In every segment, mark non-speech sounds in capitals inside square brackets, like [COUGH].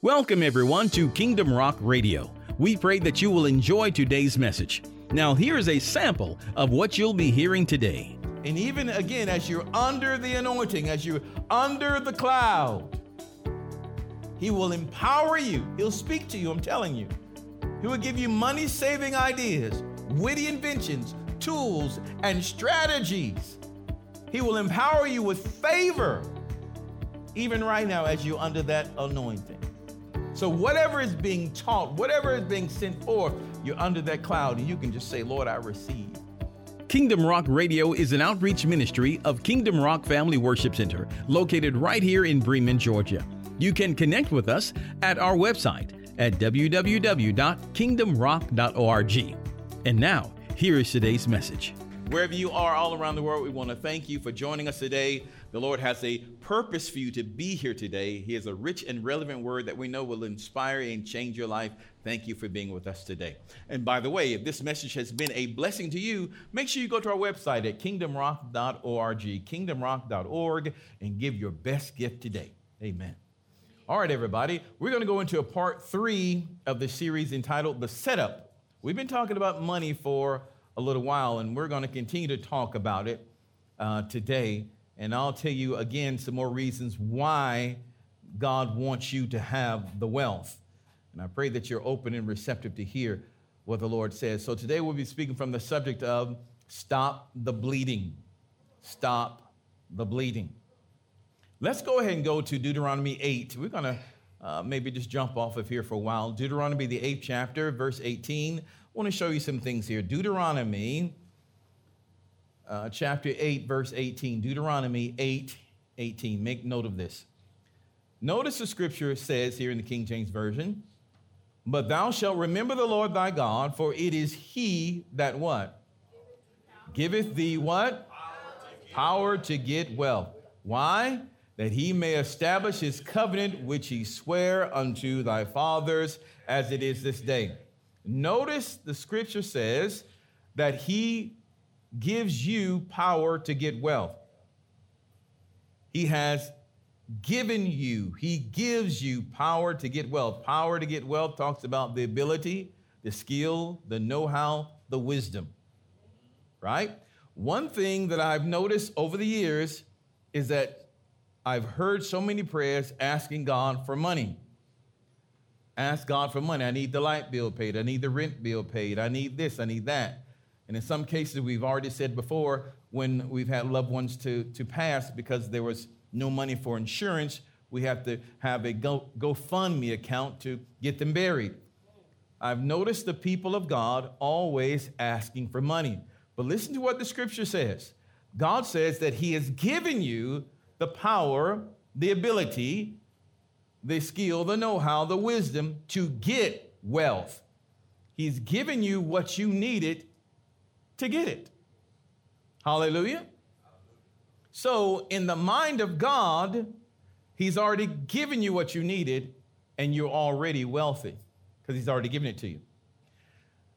Welcome, everyone, to Kingdom Rock Radio. We pray that you will enjoy today's message. Now, here is a sample of what you'll be hearing today. And even again, as you're under the anointing, as you're under the cloud, He will empower you. He'll speak to you, I'm telling you. He will give you money saving ideas, witty inventions, tools, and strategies. He will empower you with favor, even right now, as you're under that anointing. So, whatever is being taught, whatever is being sent forth, you're under that cloud and you can just say, Lord, I receive. Kingdom Rock Radio is an outreach ministry of Kingdom Rock Family Worship Center, located right here in Bremen, Georgia. You can connect with us at our website at www.kingdomrock.org. And now, here is today's message. Wherever you are all around the world, we want to thank you for joining us today. The Lord has a purpose for you to be here today. He has a rich and relevant word that we know will inspire and change your life. Thank you for being with us today. And by the way, if this message has been a blessing to you, make sure you go to our website at kingdomrock.org, kingdomrock.org, and give your best gift today. Amen. All right, everybody, we're going to go into a part three of the series entitled The Setup. We've been talking about money for a little while, and we're going to continue to talk about it uh, today. And I'll tell you again some more reasons why God wants you to have the wealth. And I pray that you're open and receptive to hear what the Lord says. So today we'll be speaking from the subject of stop the bleeding. Stop the bleeding. Let's go ahead and go to Deuteronomy 8. We're going to uh, maybe just jump off of here for a while. Deuteronomy, the eighth chapter, verse 18. I want to show you some things here. Deuteronomy uh, chapter 8, verse 18. Deuteronomy 8, 18. Make note of this. Notice the scripture says here in the King James Version, but thou shalt remember the Lord thy God, for it is he that what? Giveth thee what? Power to get wealth. Why? That he may establish his covenant which he sware unto thy fathers as it is this day. Notice the scripture says that he gives you power to get wealth. He has given you, He gives you power to get wealth. Power to get wealth talks about the ability, the skill, the know how, the wisdom, right? One thing that I've noticed over the years is that I've heard so many prayers asking God for money. Ask God for money. I need the light bill paid. I need the rent bill paid. I need this. I need that. And in some cases, we've already said before, when we've had loved ones to, to pass because there was no money for insurance, we have to have a Go, GoFundMe account to get them buried. I've noticed the people of God always asking for money. But listen to what the scripture says God says that He has given you the power, the ability, the skill, the know how, the wisdom to get wealth. He's given you what you needed to get it. Hallelujah. So, in the mind of God, He's already given you what you needed, and you're already wealthy because He's already given it to you.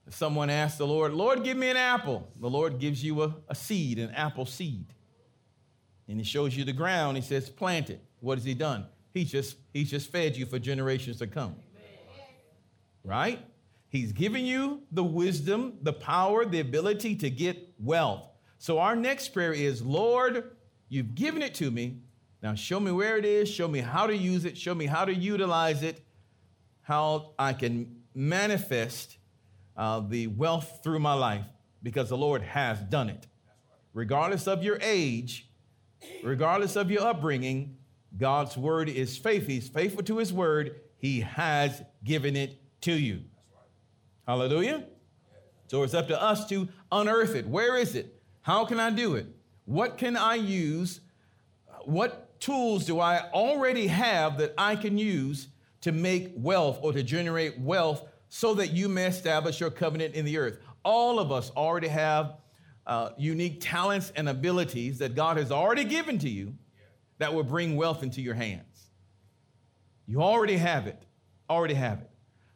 If Someone asks the Lord, Lord, give me an apple. The Lord gives you a, a seed, an apple seed. And He shows you the ground. He says, plant it. What has He done? He's just, he's just fed you for generations to come. Right? He's given you the wisdom, the power, the ability to get wealth. So our next prayer is, Lord, you've given it to me. Now show me where it is, show me how to use it, show me how to utilize it, how I can manifest uh, the wealth through my life because the Lord has done it. Regardless of your age, regardless of your upbringing, God's word is faith. He's faithful to his word. He has given it to you. Hallelujah. So it's up to us to unearth it. Where is it? How can I do it? What can I use? What tools do I already have that I can use to make wealth or to generate wealth so that you may establish your covenant in the earth? All of us already have uh, unique talents and abilities that God has already given to you that will bring wealth into your hands. You already have it. Already have it.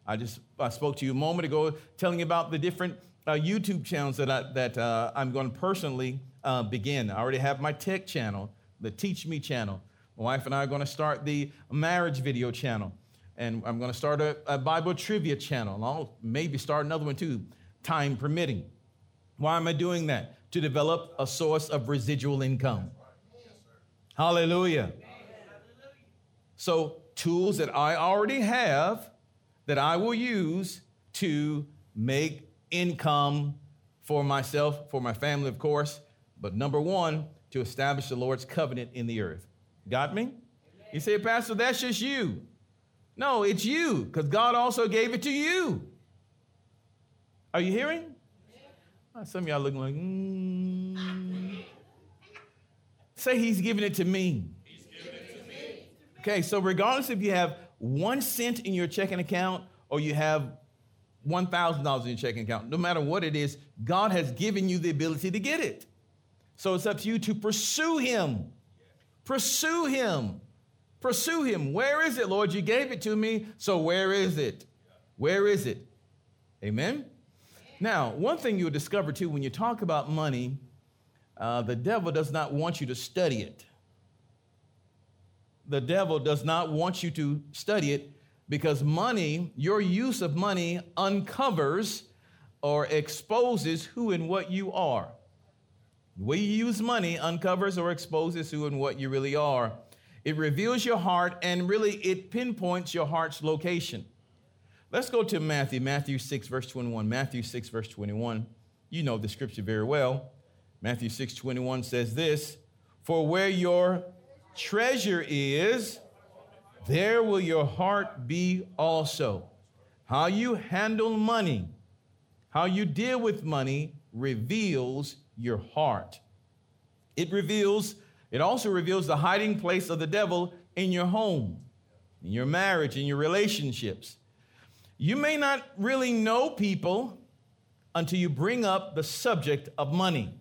I just I spoke to you a moment ago telling you about the different uh, YouTube channels that, I, that uh, I'm going to personally uh, begin. I already have my tech channel, the Teach Me channel. My wife and I are going to start the marriage video channel. And I'm going to start a, a Bible trivia channel. And I'll maybe start another one too, time permitting. Why am I doing that? To develop a source of residual income. Hallelujah. So, tools that I already have that I will use to make income for myself, for my family, of course. But number one, to establish the Lord's covenant in the earth. Got me? You say, Pastor, that's just you. No, it's you, because God also gave it to you. Are you hearing? Some of y'all looking like, mm. Say he's giving it to me. Okay, so regardless if you have one cent in your checking account or you have $1,000 in your checking account, no matter what it is, God has given you the ability to get it. So it's up to you to pursue Him. Pursue Him. Pursue Him. Where is it, Lord? You gave it to me, so where is it? Where is it? Amen? Now, one thing you'll discover too when you talk about money, uh, the devil does not want you to study it the devil does not want you to study it because money, your use of money, uncovers or exposes who and what you are. The way you use money uncovers or exposes who and what you really are. It reveals your heart and really it pinpoints your heart's location. Let's go to Matthew, Matthew 6, verse 21. Matthew 6, verse 21. You know the scripture very well. Matthew 6, 21 says this For where your treasure is, there will your heart be also. How you handle money, how you deal with money reveals your heart. It reveals, it also reveals the hiding place of the devil in your home, in your marriage, in your relationships. You may not really know people until you bring up the subject of money.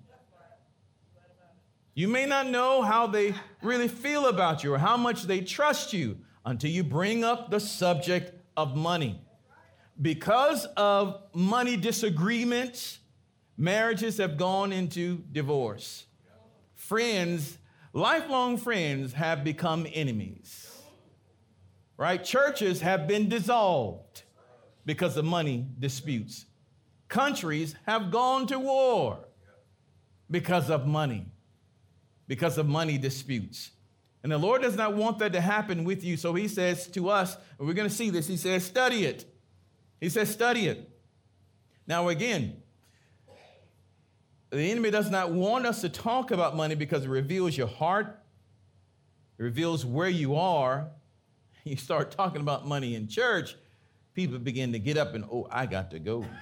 You may not know how they really feel about you or how much they trust you until you bring up the subject of money. Because of money disagreements, marriages have gone into divorce. Friends, lifelong friends, have become enemies. Right? Churches have been dissolved because of money disputes. Countries have gone to war because of money because of money disputes. And the Lord does not want that to happen with you. So he says to us, and we're going to see this, he says, study it. He says, study it. Now, again, the enemy does not want us to talk about money because it reveals your heart, it reveals where you are. [LAUGHS] You start talking about money in church, people begin to get up and, oh, I got to go. [LAUGHS]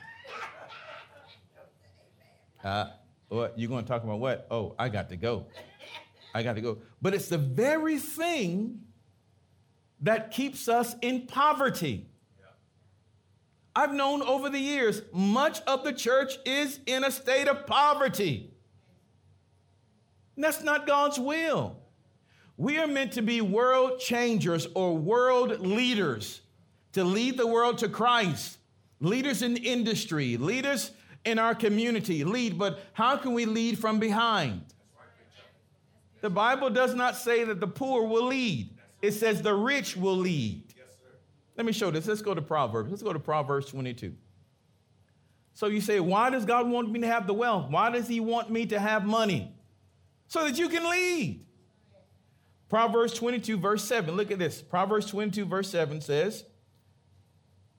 Uh, what? You're going to talk about what? Oh, I got to go. I got to go. But it's the very thing that keeps us in poverty. I've known over the years, much of the church is in a state of poverty. And that's not God's will. We are meant to be world changers or world leaders to lead the world to Christ, leaders in industry, leaders in our community, lead, but how can we lead from behind? The Bible does not say that the poor will lead, it says the rich will lead. Let me show this. Let's go to Proverbs. Let's go to Proverbs 22. So you say, why does God want me to have the wealth? Why does He want me to have money? So that you can lead. Proverbs 22, verse 7. Look at this. Proverbs 22, verse 7 says,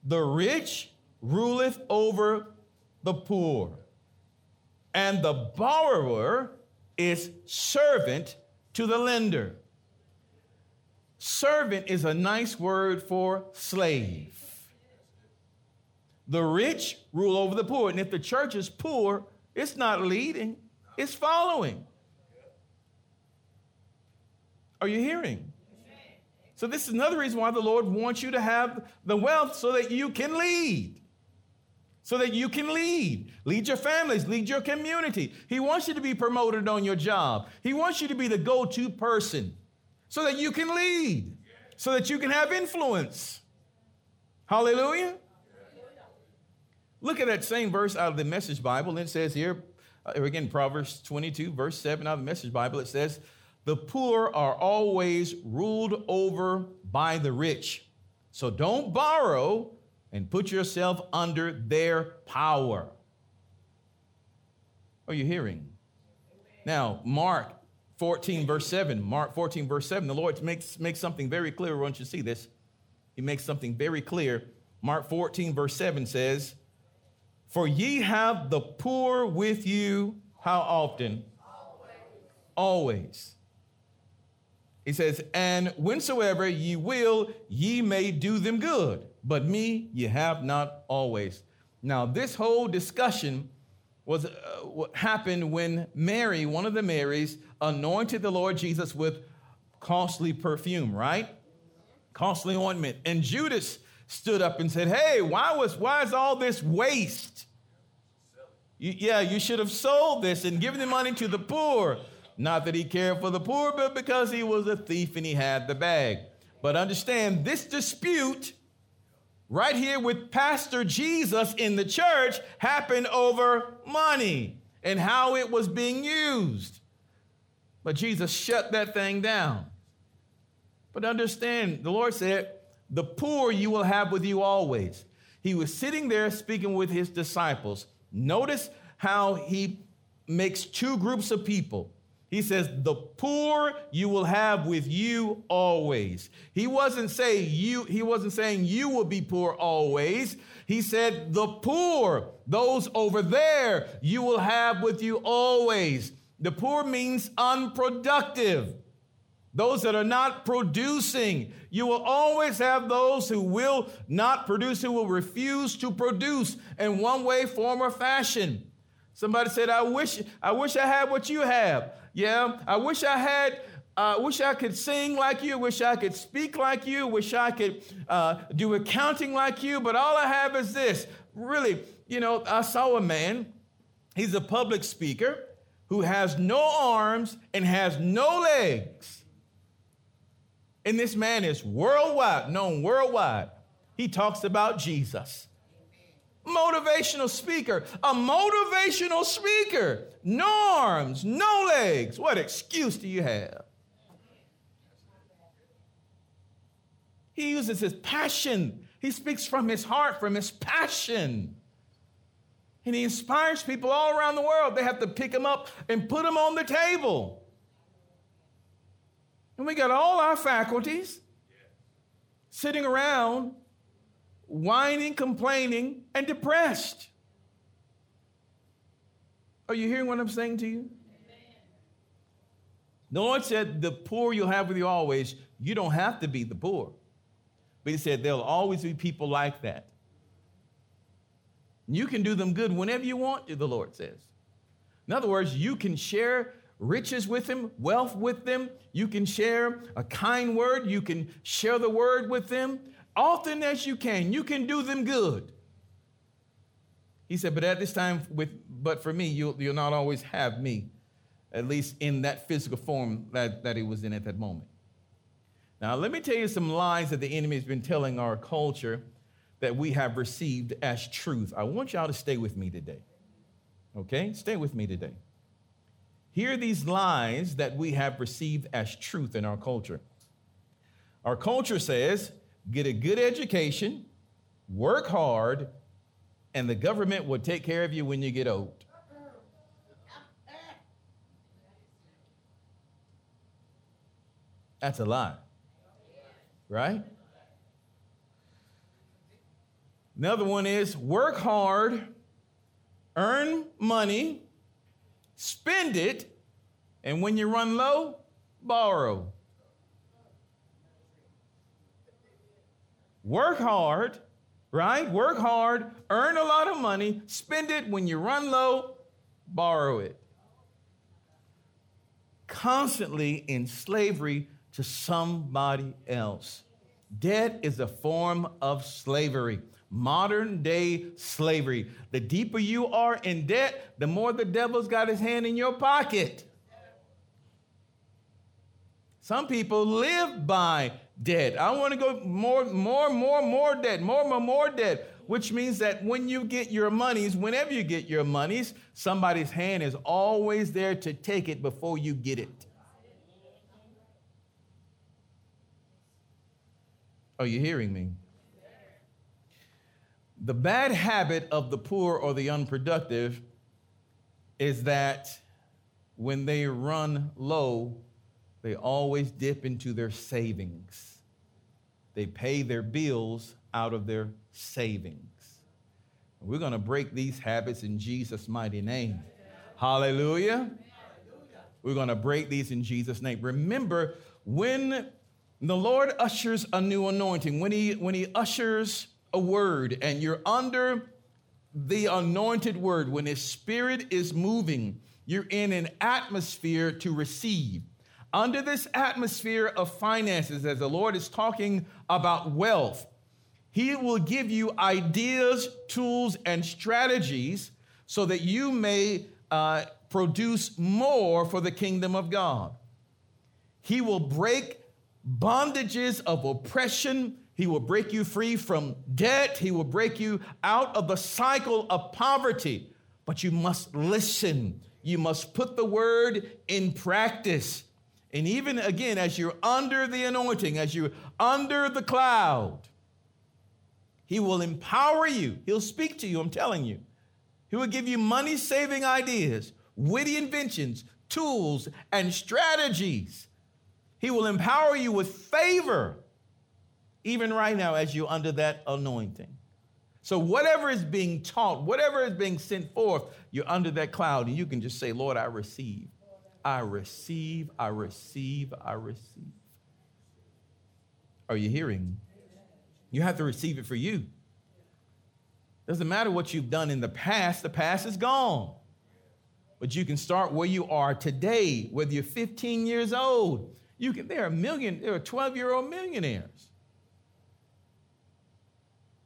The rich ruleth over the poor, and the borrower is servant to the lender. Servant is a nice word for slave. The rich rule over the poor. And if the church is poor, it's not leading, it's following. Are you hearing? So, this is another reason why the Lord wants you to have the wealth so that you can lead so that you can lead. Lead your families, lead your community. He wants you to be promoted on your job. He wants you to be the go to person so that you can lead, so that you can have influence. Hallelujah. Look at that same verse out of the Message Bible. It says here, uh, again, Proverbs 22, verse 7 out of the Message Bible, it says, The poor are always ruled over by the rich. So don't borrow and put yourself under their power. Are you hearing? Now, Mark 14, verse 7. Mark 14, verse 7. The Lord makes, makes something very clear. Want you see this. He makes something very clear. Mark 14, verse 7 says, For ye have the poor with you how often? Always. Always. He says, And whensoever ye will, ye may do them good, but me ye have not always. Now, this whole discussion was uh, what happened when Mary, one of the Marys, anointed the Lord Jesus with costly perfume, right? Costly ointment. And Judas stood up and said, Hey, why was why is all this waste? You, yeah, you should have sold this and given the money to the poor. Not that he cared for the poor, but because he was a thief and he had the bag. But understand this dispute right here with Pastor Jesus in the church happened over money and how it was being used. But Jesus shut that thing down. But understand, the Lord said, The poor you will have with you always. He was sitting there speaking with his disciples. Notice how he makes two groups of people. He says, The poor you will have with you always. He wasn't saying you, he wasn't saying you will be poor always. He said, The poor, those over there, you will have with you always. The poor means unproductive. Those that are not producing. You will always have those who will not produce, who will refuse to produce in one way, form, or fashion. Somebody said, I wish, I wish I had what you have. Yeah, I wish I had. I uh, wish I could sing like you. Wish I could speak like you. Wish I could uh, do accounting like you. But all I have is this. Really, you know, I saw a man. He's a public speaker who has no arms and has no legs. And this man is worldwide, known worldwide. He talks about Jesus motivational speaker, a motivational speaker. No arms, no legs. What excuse do you have? He uses his passion. He speaks from his heart, from his passion. And he inspires people all around the world. They have to pick him up and put him on the table. And we got all our faculties sitting around whining, complaining, and depressed. Are you hearing what I'm saying to you? The Lord said, The poor you'll have with you always. You don't have to be the poor. But He said, There'll always be people like that. You can do them good whenever you want to, the Lord says. In other words, you can share riches with them, wealth with them. You can share a kind word. You can share the word with them often as you can. You can do them good. He said, but at this time, with but for me, you'll, you'll not always have me, at least in that physical form that, that he was in at that moment. Now, let me tell you some lies that the enemy has been telling our culture that we have received as truth. I want y'all to stay with me today. Okay? Stay with me today. Hear these lies that we have received as truth in our culture. Our culture says get a good education, work hard, and the government will take care of you when you get old. That's a lie. Right? Another one is work hard, earn money, spend it, and when you run low, borrow. Work hard, right? Work hard, earn a lot of money, spend it when you run low, borrow it. Constantly in slavery to somebody else. Debt is a form of slavery, modern day slavery. The deeper you are in debt, the more the devil's got his hand in your pocket. Some people live by debt. I want to go more, more, more, more debt, more, more, more debt, which means that when you get your monies, whenever you get your monies, somebody's hand is always there to take it before you get it. Are you hearing me? The bad habit of the poor or the unproductive is that when they run low, they always dip into their savings. They pay their bills out of their savings. We're going to break these habits in Jesus' mighty name. Hallelujah. We're going to break these in Jesus' name. Remember, when the Lord ushers a new anointing, when he, when he ushers a word and you're under the anointed word, when his spirit is moving, you're in an atmosphere to receive. Under this atmosphere of finances, as the Lord is talking about wealth, he will give you ideas, tools, and strategies so that you may uh, produce more for the kingdom of God. He will break bondages of oppression. He will break you free from debt. He will break you out of the cycle of poverty. But you must listen. You must put the word in practice. And even again, as you're under the anointing, as you're under the cloud, he will empower you. He'll speak to you, I'm telling you. He will give you money saving ideas, witty inventions, tools, and strategies. He will empower you with favor, even right now as you're under that anointing. So, whatever is being taught, whatever is being sent forth, you're under that cloud, and you can just say, Lord, I receive. I receive, I receive, I receive. Are you hearing? You have to receive it for you. Doesn't matter what you've done in the past, the past is gone. But you can start where you are today, whether you're 15 years old. You can, there are million, there are 12-year-old millionaires.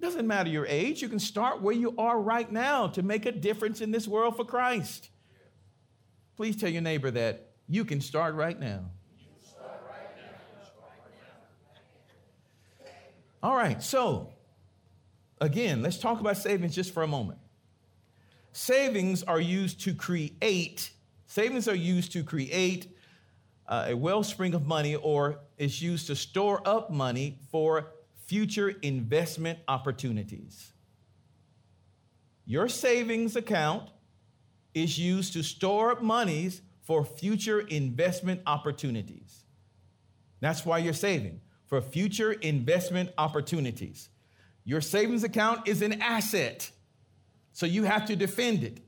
Doesn't matter your age, you can start where you are right now to make a difference in this world for Christ. Please tell your neighbor that you can start right now. All right, so again, let's talk about savings just for a moment. Savings are used to create, savings are used to create uh, a wellspring of money or is used to store up money for future investment opportunities. Your savings account is used to store up monies for future investment opportunities. That's why you're saving for future investment opportunities. Your savings account is an asset, so you have to defend it.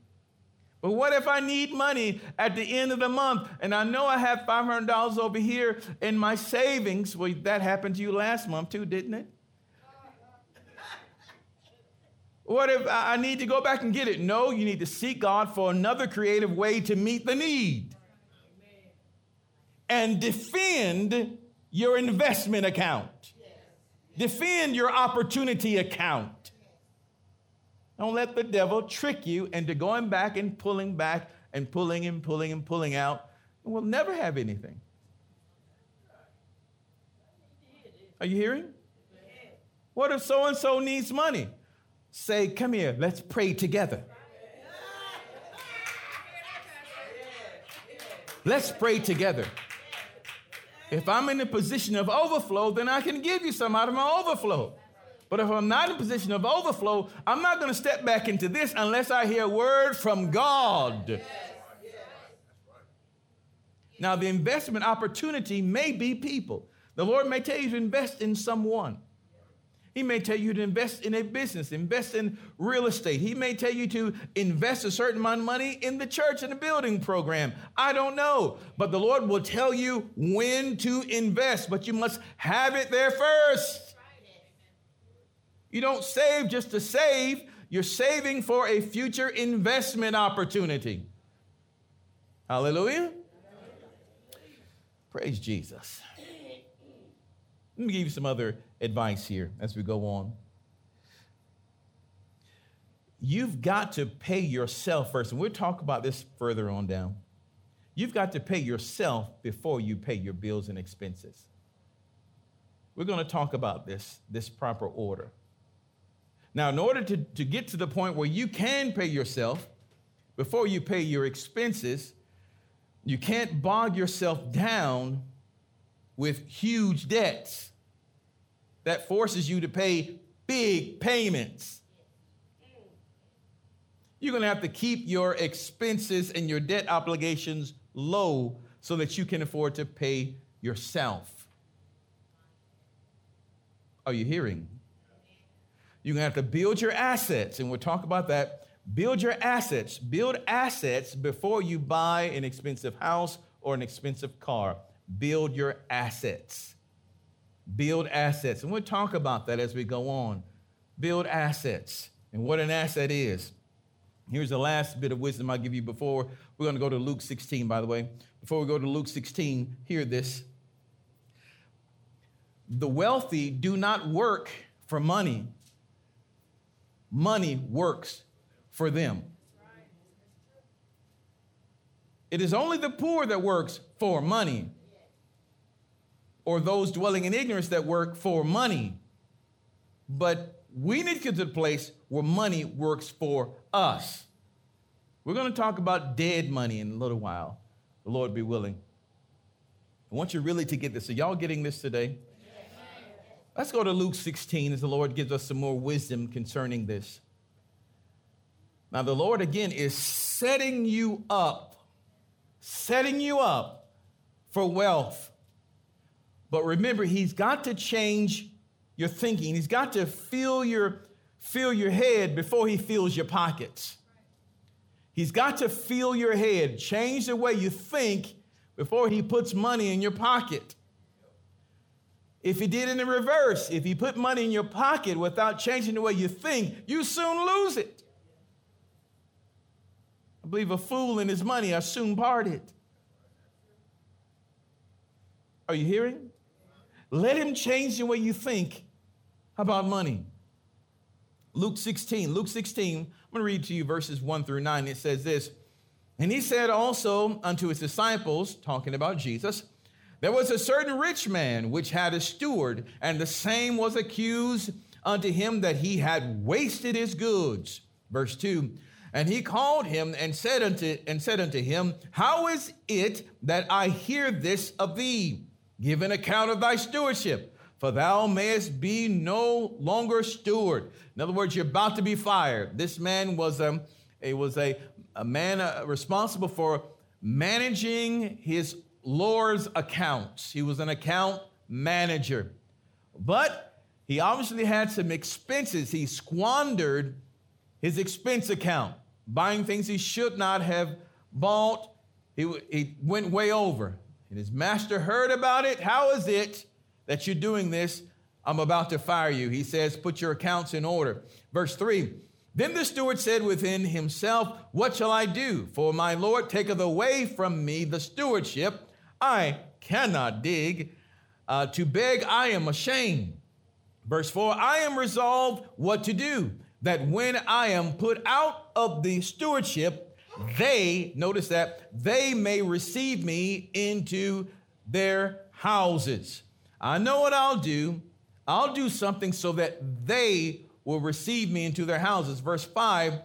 But what if I need money at the end of the month and I know I have $500 over here in my savings? Well, that happened to you last month too, didn't it? What if I need to go back and get it? No, you need to seek God for another creative way to meet the need. And defend your investment account. Defend your opportunity account. Don't let the devil trick you into going back and pulling back and pulling and pulling and pulling out. And we'll never have anything. Are you hearing? What if so and so needs money? Say, come here, let's pray together. Let's pray together. If I'm in a position of overflow, then I can give you some out of my overflow. But if I'm not in a position of overflow, I'm not going to step back into this unless I hear word from God. Now, the investment opportunity may be people. The Lord may tell you to invest in someone. He may tell you to invest in a business, invest in real estate. He may tell you to invest a certain amount of money in the church and the building program. I don't know. But the Lord will tell you when to invest, but you must have it there first. You don't save just to save, you're saving for a future investment opportunity. Hallelujah. Praise Jesus. Let me give you some other advice here as we go on. You've got to pay yourself first, and we'll talk about this further on down. You've got to pay yourself before you pay your bills and expenses. We're going to talk about this, this proper order. Now, in order to, to get to the point where you can pay yourself before you pay your expenses, you can't bog yourself down with huge debts that forces you to pay big payments. You're going to have to keep your expenses and your debt obligations low so that you can afford to pay yourself. Are you hearing? You're going to have to build your assets, and we'll talk about that. Build your assets. Build assets before you buy an expensive house or an expensive car. Build your assets. Build assets. And we'll talk about that as we go on. Build assets and what an asset is. Here's the last bit of wisdom I'll give you before we're going to go to Luke 16, by the way. Before we go to Luke 16, hear this. The wealthy do not work for money, money works for them. It is only the poor that works for money, or those dwelling in ignorance that work for money. But we need to get to the place where money works for us. We're going to talk about dead money in a little while, the Lord be willing. I want you really to get this. Are y'all getting this today? Let's go to Luke 16 as the Lord gives us some more wisdom concerning this. Now, the Lord again is setting you up, setting you up for wealth. But remember, He's got to change your thinking. He's got to fill your, fill your head before He fills your pockets. He's got to fill your head, change the way you think before He puts money in your pocket. If he did in the reverse, if he put money in your pocket without changing the way you think, you soon lose it. I believe a fool and his money are soon parted. Are you hearing? Let him change the way you think about money. Luke 16, Luke 16, I'm going to read to you verses 1 through 9. It says this And he said also unto his disciples, talking about Jesus, there was a certain rich man which had a steward, and the same was accused unto him that he had wasted his goods. Verse 2 And he called him and said unto, and said unto him, How is it that I hear this of thee? Give an account of thy stewardship, for thou mayest be no longer steward. In other words, you're about to be fired. This man was a, um, it was a, a man uh, responsible for managing his Lord's accounts. He was an account manager. But he obviously had some expenses. He squandered his expense account, buying things he should not have bought. He, he went way over. And his master heard about it. How is it that you're doing this? I'm about to fire you. He says, Put your accounts in order. Verse 3 Then the steward said within himself, What shall I do? For my Lord taketh away from me the stewardship. I cannot dig. Uh, to beg, I am ashamed. Verse 4 I am resolved what to do, that when I am put out of the stewardship, they, notice that, they may receive me into their houses. I know what I'll do. I'll do something so that they will receive me into their houses. Verse 5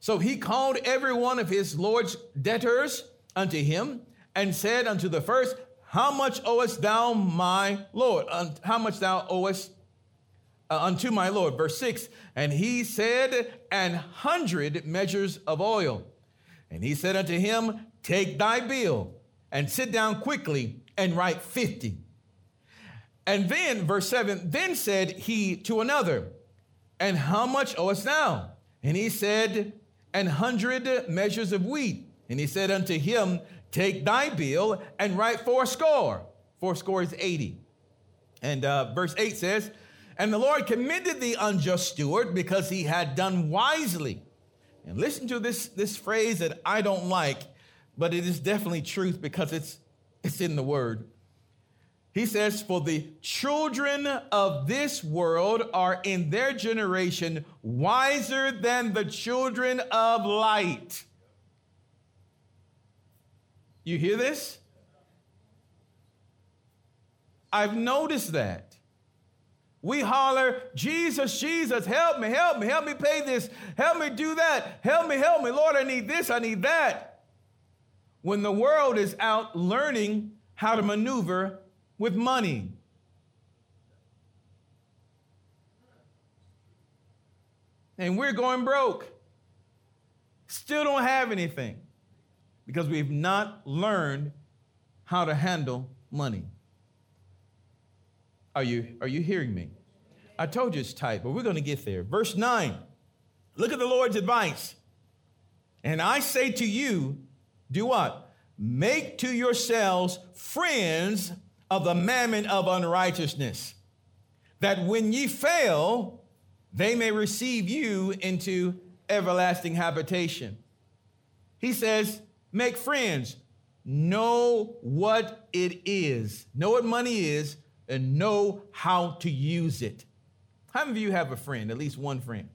So he called every one of his Lord's debtors unto him and said unto the first, How much owest thou my Lord? How much thou owest uh, unto my Lord? Verse 6 And he said, An hundred measures of oil. And he said unto him, Take thy bill and sit down quickly and write 50. And then, verse 7, then said he to another, And how much owest thou? And he said, An hundred measures of wheat. And he said unto him, Take thy bill and write four score. Four score is 80. And uh, verse 8 says, And the Lord commended the unjust steward because he had done wisely. And listen to this, this phrase that I don't like, but it is definitely truth because it's, it's in the word. He says, For the children of this world are in their generation wiser than the children of light. You hear this? I've noticed that. We holler, Jesus, Jesus, help me, help me, help me pay this, help me do that, help me, help me, Lord, I need this, I need that. When the world is out learning how to maneuver with money. And we're going broke. Still don't have anything because we've not learned how to handle money. Are you, are you hearing me? I told you it's tight, but we're going to get there. Verse 9. Look at the Lord's advice. And I say to you, do what? Make to yourselves friends of the mammon of unrighteousness, that when ye fail, they may receive you into everlasting habitation. He says, make friends, know what it is, know what money is, and know how to use it. How many of you have a friend, at least one friend?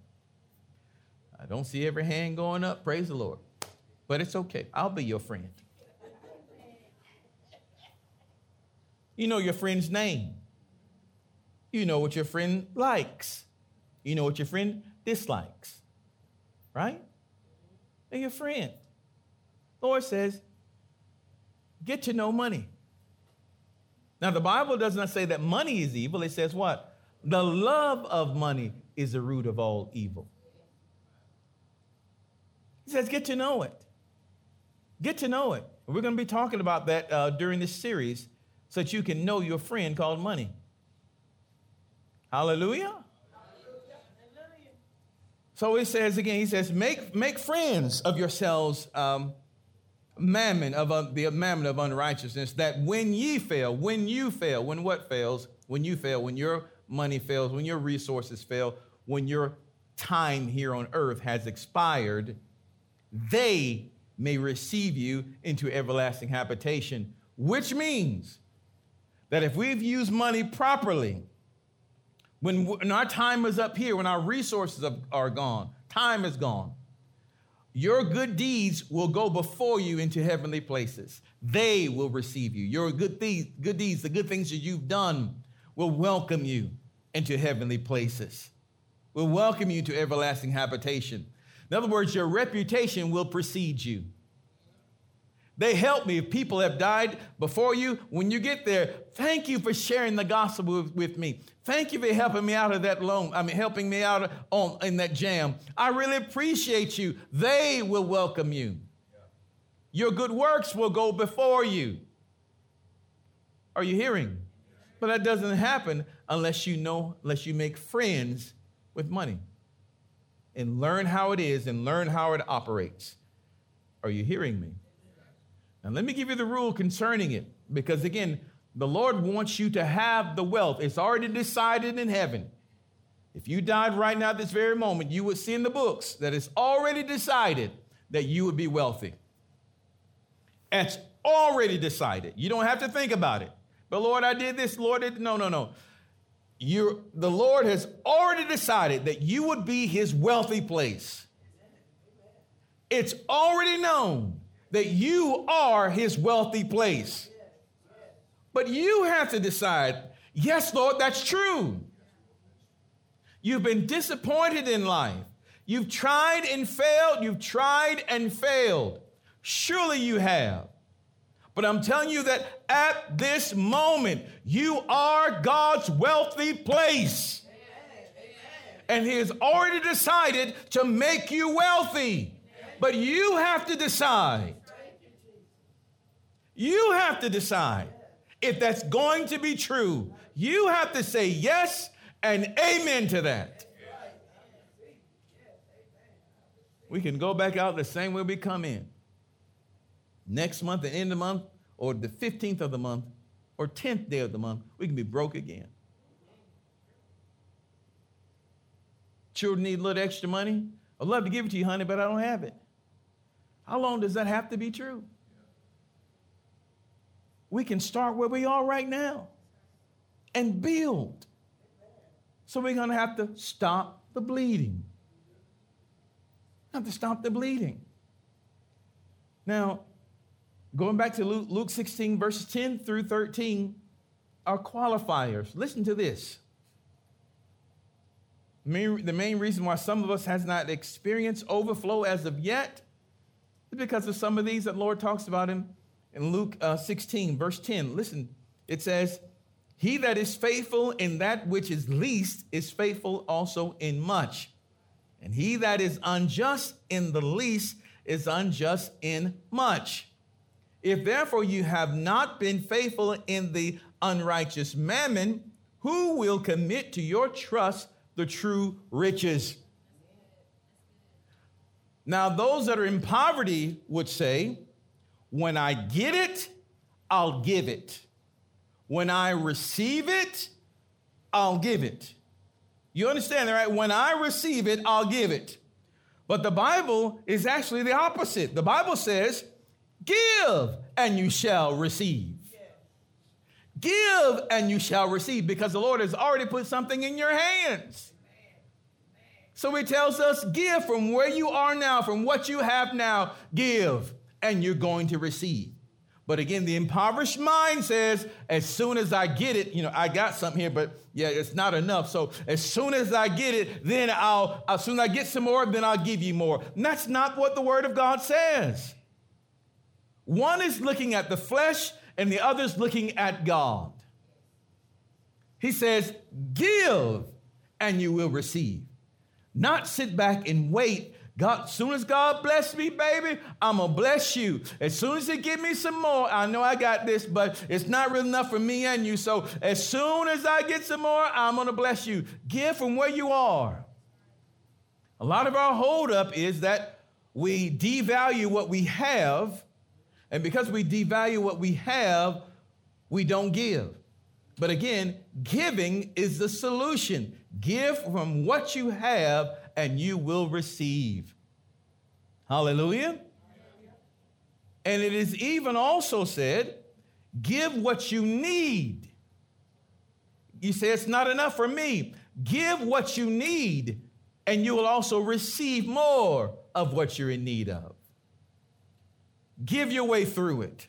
I don't see every hand going up, praise the Lord. But it's okay, I'll be your friend. You know your friend's name. You know what your friend likes. You know what your friend dislikes. Right? They're your friend. Lord says, get to know money. Now, the Bible does not say that money is evil. It says what? The love of money is the root of all evil. He says, get to know it. Get to know it. We're going to be talking about that uh, during this series so that you can know your friend called money. Hallelujah. So he says again, he says, make, make friends of yourselves um, mammon of uh, the mammon of unrighteousness, that when ye fail, when you fail, when what fails, when you fail, when your money fails, when your resources fail, when your time here on earth has expired, they may receive you into everlasting habitation, which means that if we've used money properly, when, when our time is up here, when our resources are gone, time is gone, your good deeds will go before you into heavenly places. They will receive you. Your good, deeds, good deeds, the good things that you've done, will welcome you into heavenly places, will welcome you to everlasting habitation. In other words, your reputation will precede you. They help me. If people have died before you, when you get there, thank you for sharing the gospel with, me. Thank you for helping me out of that loan. I mean, helping me out on, in that jam. I really appreciate you. They will welcome you. Your good works will go before you. Are you hearing? But that doesn't happen unless you know, unless you make friends with money and learn how it is and learn how it operates. Are you hearing me? And let me give you the rule concerning it, because again, the Lord wants you to have the wealth. It's already decided in heaven. If you died right now, this very moment, you would see in the books that it's already decided that you would be wealthy. It's already decided. You don't have to think about it. But Lord, I did this. Lord, did no, no, no. you the Lord has already decided that you would be His wealthy place. It's already known that you are his wealthy place. But you have to decide, yes, Lord, that's true. You've been disappointed in life. You've tried and failed. You've tried and failed. Surely you have. But I'm telling you that at this moment, you are God's wealthy place. And He has already decided to make you wealthy. But you have to decide you have to decide if that's going to be true. You have to say yes and amen to that. We can go back out the same way we come in. Next month, the end of the month, or the 15th of the month, or 10th day of the month, we can be broke again. Children need a little extra money. I'd love to give it to you, honey, but I don't have it. How long does that have to be true? We can start where we are right now and build. So we're going to have to stop the bleeding. Have to stop the bleeding. Now, going back to Luke, Luke 16, verses 10 through 13, are qualifiers. Listen to this. The main reason why some of us has not experienced overflow as of yet is because of some of these that Lord talks about in in Luke uh, 16, verse 10. Listen, it says, He that is faithful in that which is least is faithful also in much. And he that is unjust in the least is unjust in much. If therefore you have not been faithful in the unrighteous mammon, who will commit to your trust the true riches? Now, those that are in poverty would say, when I get it, I'll give it. When I receive it, I'll give it. You understand that, right? When I receive it, I'll give it. But the Bible is actually the opposite. The Bible says, Give and you shall receive. Give and you shall receive because the Lord has already put something in your hands. So he tells us, Give from where you are now, from what you have now, give, and you're going to receive. But again, the impoverished mind says, as soon as I get it, you know, I got something here, but yeah, it's not enough. So as soon as I get it, then I'll, as soon as I get some more, then I'll give you more. And that's not what the word of God says. One is looking at the flesh and the other is looking at God. He says, give and you will receive. Not sit back and wait God, as soon as God bless me, baby, I'm gonna bless you. As soon as He give me some more, I know I got this, but it's not real enough for me and you. So as soon as I get some more, I'm gonna bless you. Give from where you are. A lot of our holdup is that we devalue what we have, and because we devalue what we have, we don't give. But again, giving is the solution. Give from what you have and you will receive. Hallelujah. And it is even also said, give what you need. You say it's not enough for me. Give what you need, and you will also receive more of what you're in need of. Give your way through it.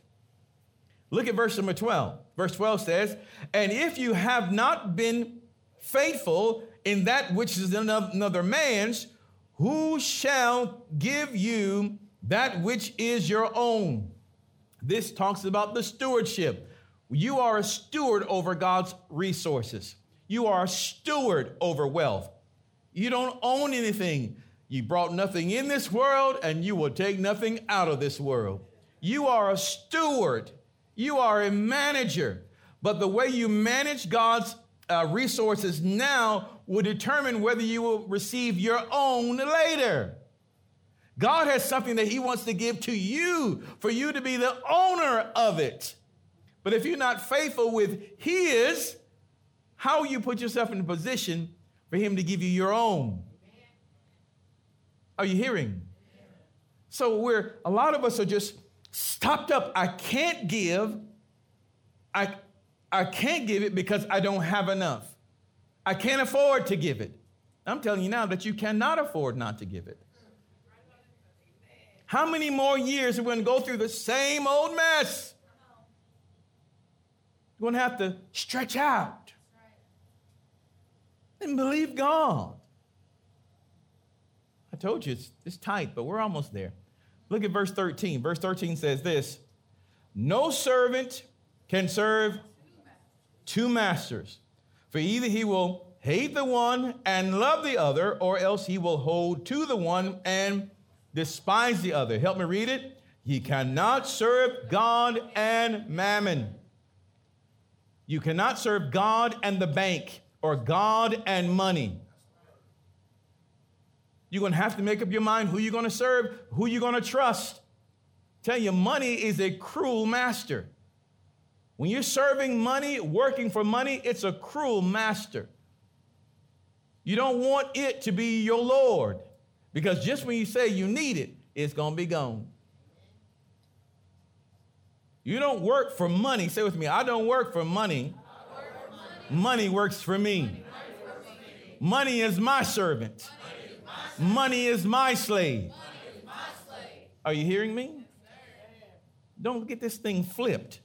Look at verse number 12. Verse 12 says, And if you have not been faithful in that which is another man's, who shall give you that which is your own? This talks about the stewardship. You are a steward over God's resources. You are a steward over wealth. You don't own anything. You brought nothing in this world, and you will take nothing out of this world. You are a steward. You are a manager. But the way you manage God's uh, resources now will determine whether you will receive your own later. God has something that He wants to give to you for you to be the owner of it. But if you're not faithful with His, how will you put yourself in a position for Him to give you your own? Are you hearing? So we're a lot of us are just stopped up. I can't give. I I can't give it because I don't have enough. I can't afford to give it. I'm telling you now that you cannot afford not to give it. How many more years are we going to go through the same old mess? You're going to have to stretch out and believe God. I told you it's, it's tight, but we're almost there. Look at verse 13. Verse 13 says this No servant can serve two masters. For either he will hate the one and love the other, or else he will hold to the one and despise the other. Help me read it. Ye cannot serve God and mammon. You cannot serve God and the bank or God and money. You're going to have to make up your mind who you're going to serve, who you're going to trust. Tell you, money is a cruel master. When you're serving money, working for money, it's a cruel master. You don't want it to be your Lord because just when you say you need it, it's going to be gone. You don't work for money. Say with me, I don't work for money. Money. works for me. Money, is my servant. Money. Is my slave. Are you hearing me? Don't get this thing flipped.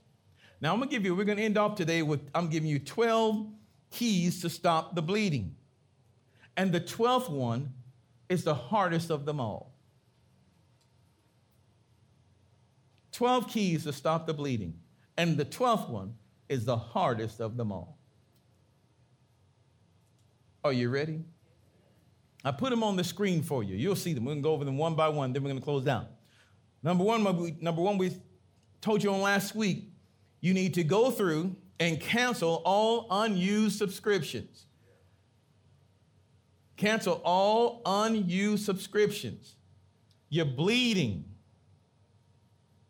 Now, I'm going to give you, we're going to end off today with, I'm giving you 12 keys to stop the bleeding. And the 12th one is the hardest of them all. 12 keys to stop the bleeding. And the 12th one is the hardest of them all. Are you ready? I put them on the screen for you. You'll see them. We're going to go over them one by one, then we're going to close down. Number one, number one, we told you on last week, you need to go through and cancel all unused subscriptions. Cancel all unused subscriptions. You're bleeding.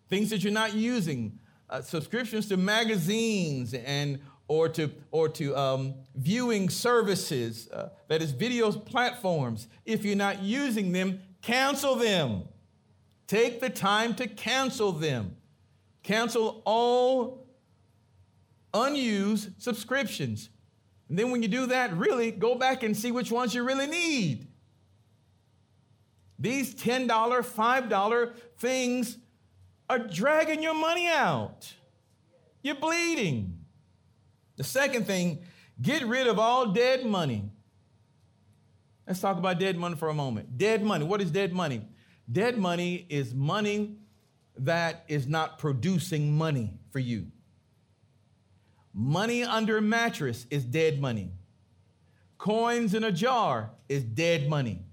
Things that you're not using. Uh, subscriptions to magazines and or to or to um, viewing services uh, that is video platforms if you're not using them cancel them take the time to cancel them cancel all unused subscriptions and then when you do that really go back and see which ones you really need these $10 $5 things are dragging your money out you're bleeding the second thing, get rid of all dead money. Let's talk about dead money for a moment. Dead money. What is dead money? Dead money is money that is not producing money for you. Money under a mattress is dead money. Coins in a jar is dead money.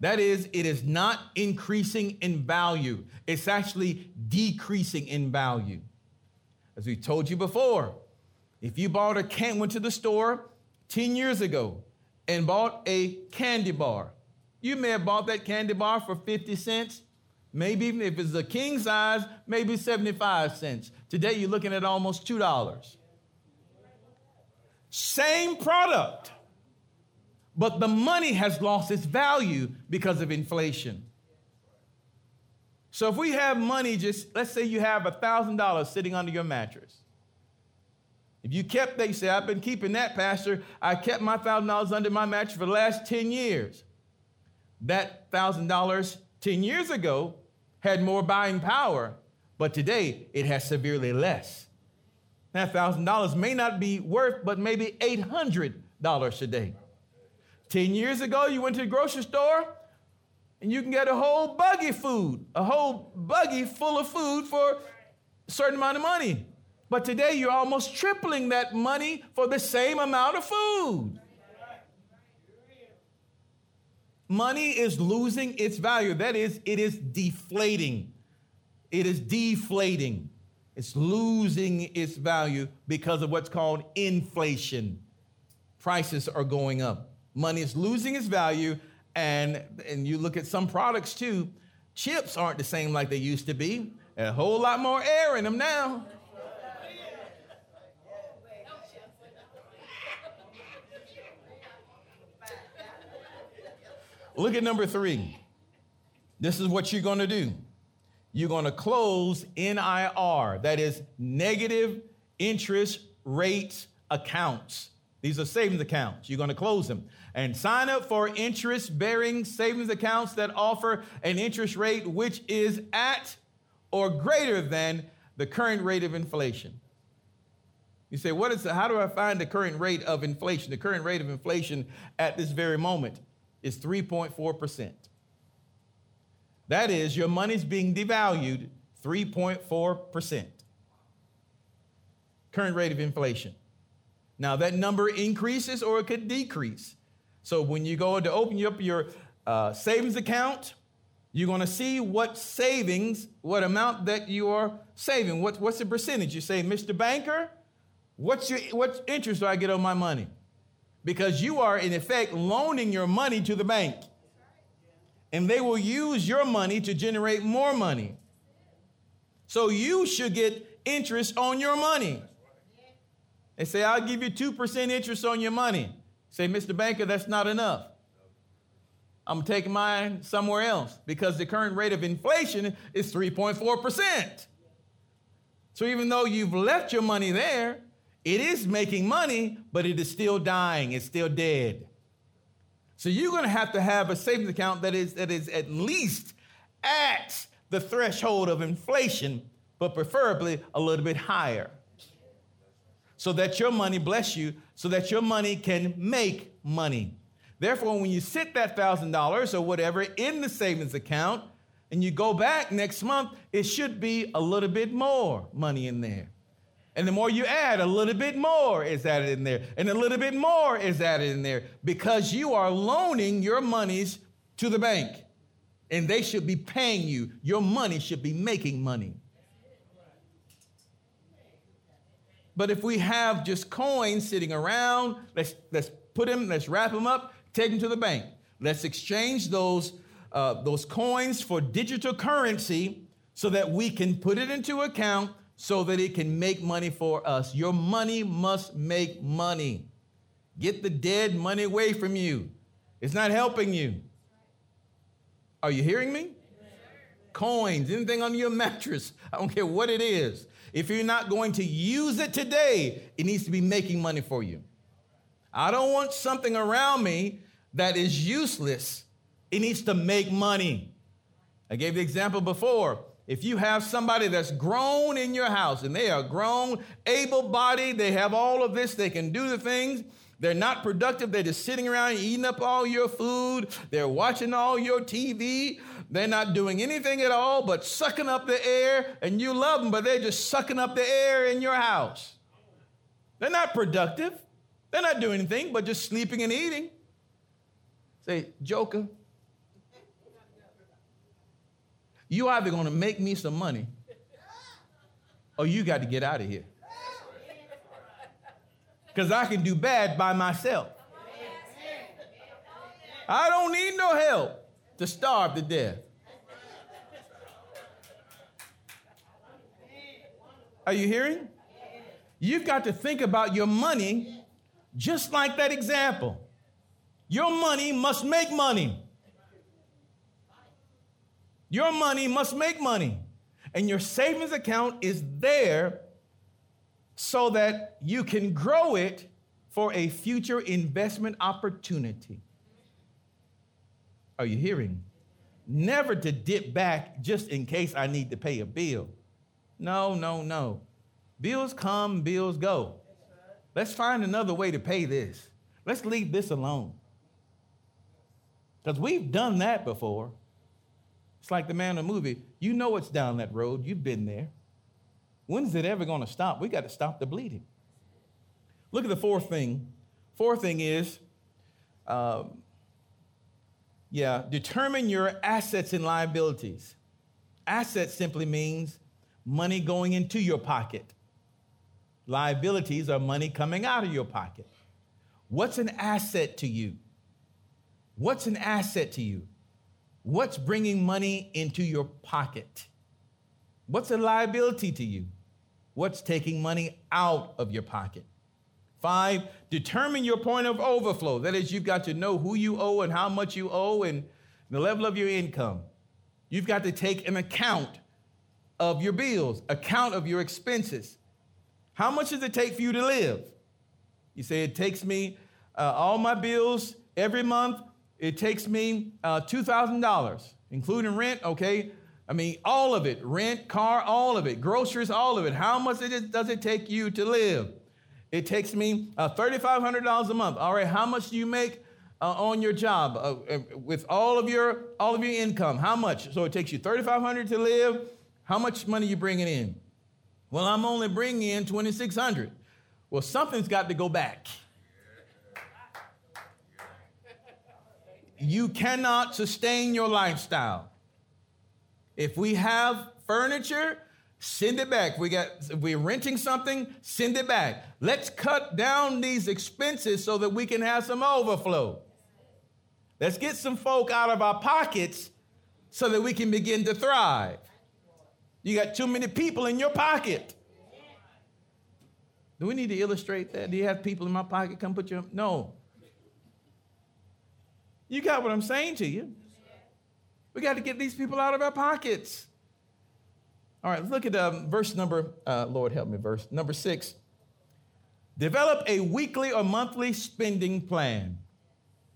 That is, it is not increasing in value, it's actually decreasing in value. As we told you before, if you bought a can, went to the store 10 years ago and bought a candy bar, you may have bought that candy bar for 50 cents. Maybe even if it's a king size, maybe 75 cents. Today you're looking at almost $2. Same product, but the money has lost its value because of inflation. So if we have money, just let's say you have $1,000 sitting under your mattress. If you kept they say, I've been keeping that, Pastor. I kept my $1,000 under my mattress for the last 10 years. That $1,000 10 years ago had more buying power, but today it has severely less. That $1,000 may not be worth, but maybe $800 today. 10 years ago, you went to the grocery store and you can get a whole buggy food, a whole buggy full of food for a certain amount of money. But today you're almost tripling that money for the same amount of food. Money is losing its value. That is, it is deflating. It is deflating. It's losing its value because of what's called inflation. Prices are going up. Money is losing its value, and, and you look at some products too, chips aren't the same like they used to be. A whole lot more air in them now. Look at number three. This is what you're going to do. You're going to close NIR, that is negative interest rate accounts. These are savings accounts. You're going to close them and sign up for interest bearing savings accounts that offer an interest rate which is at or greater than the current rate of inflation. You say, what is the, how do I find the current rate of inflation? The current rate of inflation at this very moment is 3.4%. That is, your money's being devalued 3.4%. Current rate of inflation. Now, that number increases or it could decrease. So, when you go to open up your uh, savings account, you're going to see what savings, what amount that you are saving. What, what's the percentage? You say, Mr. Banker, what's your, what interest do I get on my money? Because you are, in effect, loaning your money to the bank. And they will use your money to generate more money. So you should get interest on your money. They say, I'll give you 2% interest on your money. Say, Mr. Banker, that's not enough. I'm taking mine somewhere else because the current rate of inflation is 3.4%. So even though you've left your money there, it is making money, but it is still dying, it's still dead. So you're going to have to have a savings account that is, that is at least at the threshold of inflation, but preferably a little bit higher. So that your money, bless you, so that your money can make money. Therefore, when you sit that $1,000 or whatever in the savings account and you go back next month, it should be a little bit more money in there. And the more you add, a little bit more is added in there, and a little bit more is added in there because you are loaning your monies to the bank and they should be paying you. Your money should be making money. But if we have just coins sitting around, let's, let's put them, let's wrap them up, take them to the bank. Let's exchange those, uh, those coins for digital currency so that we can put it into account so that it can make money for us. Your money must make money. Get the dead money away from you. It's not helping you. Are you hearing me? Coins, anything on your mattress, [LAUGHS] I don't care what it is. If you're not going to use it today, it needs to be making money for you. I don't want something around me that is useless. It needs to make money. I gave the example before. If you have somebody that's grown in your house and they are grown, able bodied, they have all of this, they can do the things, they're not productive, they're just sitting around eating up all your food, they're watching all your TV, they're not doing anything at all but sucking up the air, and you love them, but they're just sucking up the air in your house. They're not productive, they're not doing anything but just sleeping and eating. Say, Joker, you either going to make me some money or you got to get out of here. Because I can do bad by myself. I don't need no help to starve to death. Are you hearing? You've got to think about your money just like that example. Your money must make money. Your money must make money. And your savings account is there so that you can grow it for a future investment opportunity. Are you hearing? Never to dip back just in case I need to pay a bill. No, no, no. Bills come, bills go. Let's find another way to pay this. Let's leave this alone. Because we've done that before. It's like the man in the movie. You know it's down that road. You've been there. When's it ever going to stop? We got to stop the bleeding. Look at the fourth thing. Fourth thing is, um, yeah, determine your assets and liabilities. Assets simply means money going into your pocket. Liabilities are money coming out of your pocket. What's an asset to you? What's an asset to you? What's bringing money into your pocket? What's a liability to you? What's taking money out of your pocket? Five, determine your point of overflow. That is, you've got to know who you owe and how much you owe and the level of your income. You've got to take an account of your bills, account of your expenses. How much does it take for you to live? You say, it takes me uh, all my bills every month it takes me uh, $2,000, including rent, okay? I mean, all of it rent, car, all of it, groceries, all of it. How much does it take you to live? It takes me uh, $3,500 a month. All right, how much do you make uh, on your job uh, uh with all of your all of your income? How much? So it takes you $3,500 to live. How much money you bringing in? Well, I'm only bringing in 2,600. Well, something's got to go back. You cannot sustain your lifestyle. If we have furniture, send it back. We got if we're renting something, send it back. Let's cut down these expenses so that we can have some overflow. Let's get some folk out of our pockets so that we can begin to thrive. You got too many people in your pocket. Do we need to illustrate that? Do you have people in my pocket come put your no? You got what I'm saying to you. We got to get these people out of our pockets. All right, look at um, verse number, uh, Lord help me, verse number six. Develop a weekly or monthly spending plan.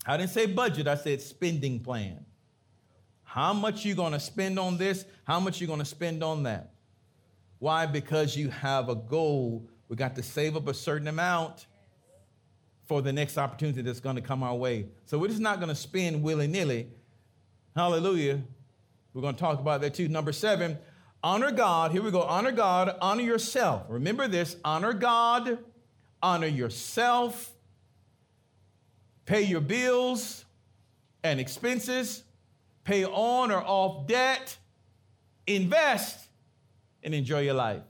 I didn't say budget, I said spending plan. How much you going to spend on this? How much you going to spend on that? Why? Because you have a goal. We got to save up a certain amount for the next opportunity that's going to come our way. So we're just not going to spend willy nilly. Hallelujah. We're going to talk about that too. Number seven, Honor God. Here we go. Honor God. Honor yourself. Remember this honor God, honor yourself, pay your bills and expenses, pay on or off debt, invest, and enjoy your life.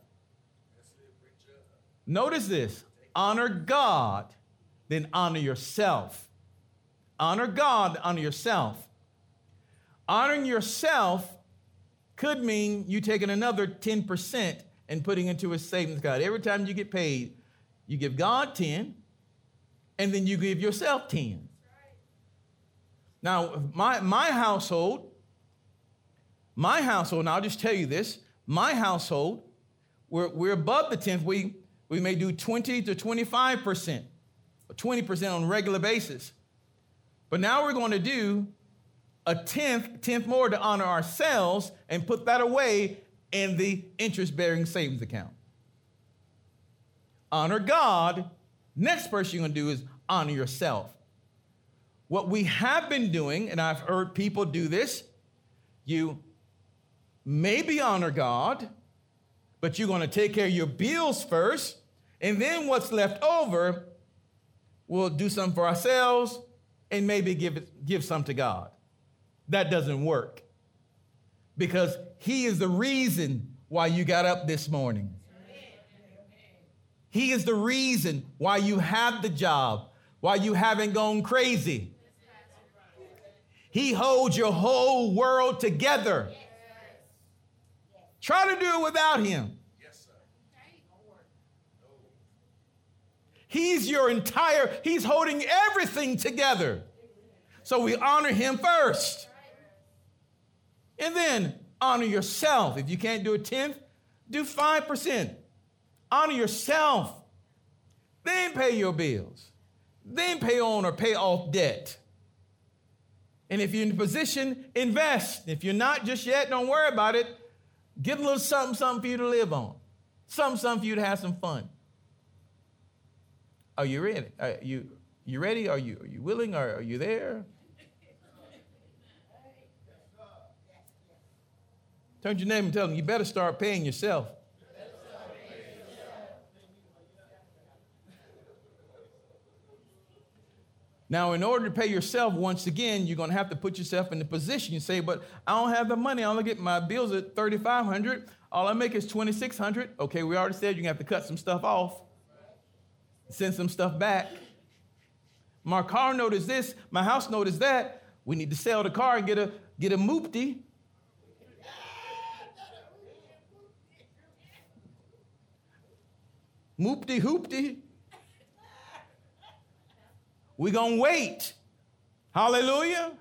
Notice this honor God, then honor yourself. Honor God, honor yourself. Honoring yourself could mean you taking another 10% and putting into a savings account. Every time you get paid, you give God 10 and then you give yourself 10. Now, my, my household, my household, and I'll just tell you this, my household, we're, we're above the 10th. We, we may do 20 to 25%, or 20% on a regular basis. But now we're going to do a tenth, tenth more to honor ourselves and put that away in the interest bearing savings account. Honor God. Next person you're going to do is honor yourself. What we have been doing, and I've heard people do this, you maybe honor God, but you're going to take care of your bills first, and then what's left over, we'll do something for ourselves and maybe give, give some to God. That doesn't work because He is the reason why you got up this morning. He is the reason why you have the job, why you haven't gone crazy. He holds your whole world together. Try to do it without Him. He's your entire, He's holding everything together. So we honor Him first. And then honor yourself. If you can't do a tenth, do 5%. Honor yourself. Then pay your bills. Then pay on or pay off debt. And if you're in a position, invest. If you're not just yet, don't worry about it. Get a little something, something for you to live on. Something, something for you to have some fun. Are you ready? Are you, you ready? Are you, are you willing? Are, are you there? Turn to your name and tell them, you better start paying yourself. Now, in order to pay yourself, once again, you're going to have to put yourself in the position. You say, but I don't have the money. I only get my bills at 3500 All I make is 2600 Okay, we already said you're going to have to cut some stuff off, send some stuff back. My car note is this. My house note is that. We need to sell the car and get a, get a moopty. Moopty hoopty. We're going to wait. Hallelujah.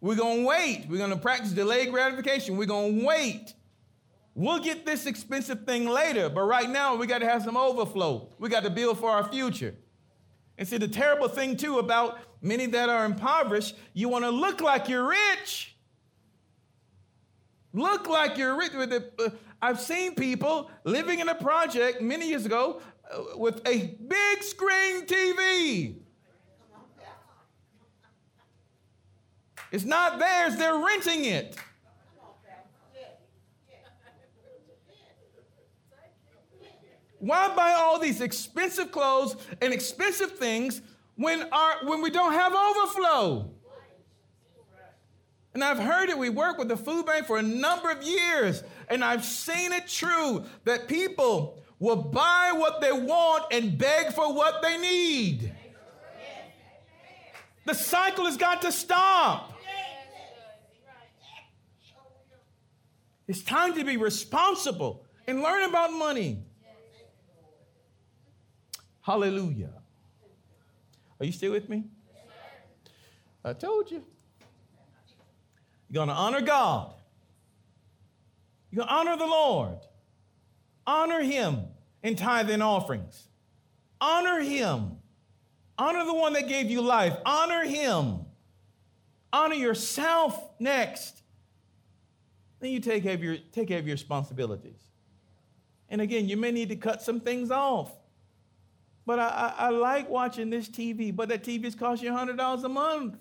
We're going to wait. We're going to practice delayed gratification. We're going to wait. We'll get this expensive thing later, but right now we got to have some overflow. We got to build for our future. And see, the terrible thing too about many that are impoverished, you want to look like you're rich. Look like you're rich. Uh, I've seen people living in a project many years ago uh, with a big screen TV. It's not theirs, they're renting it. Why buy all these expensive clothes and expensive things when, our, when we don't have overflow? And I've heard it. We work with the food bank for a number of years, and I've seen it true that people will buy what they want and beg for what they need. The cycle has got to stop. It's time to be responsible and learn about money. Hallelujah. Are you still with me? I told you. You're going to honor God. You're going to honor the Lord. Honor Him in tithe and offerings. Honor Him. Honor the one that gave you life. Honor Him. Honor yourself next. Then you take care of your, take care of your responsibilities. And again, you may need to cut some things off. But I, I, I like watching this TV, but that TV is costing you $100 a month.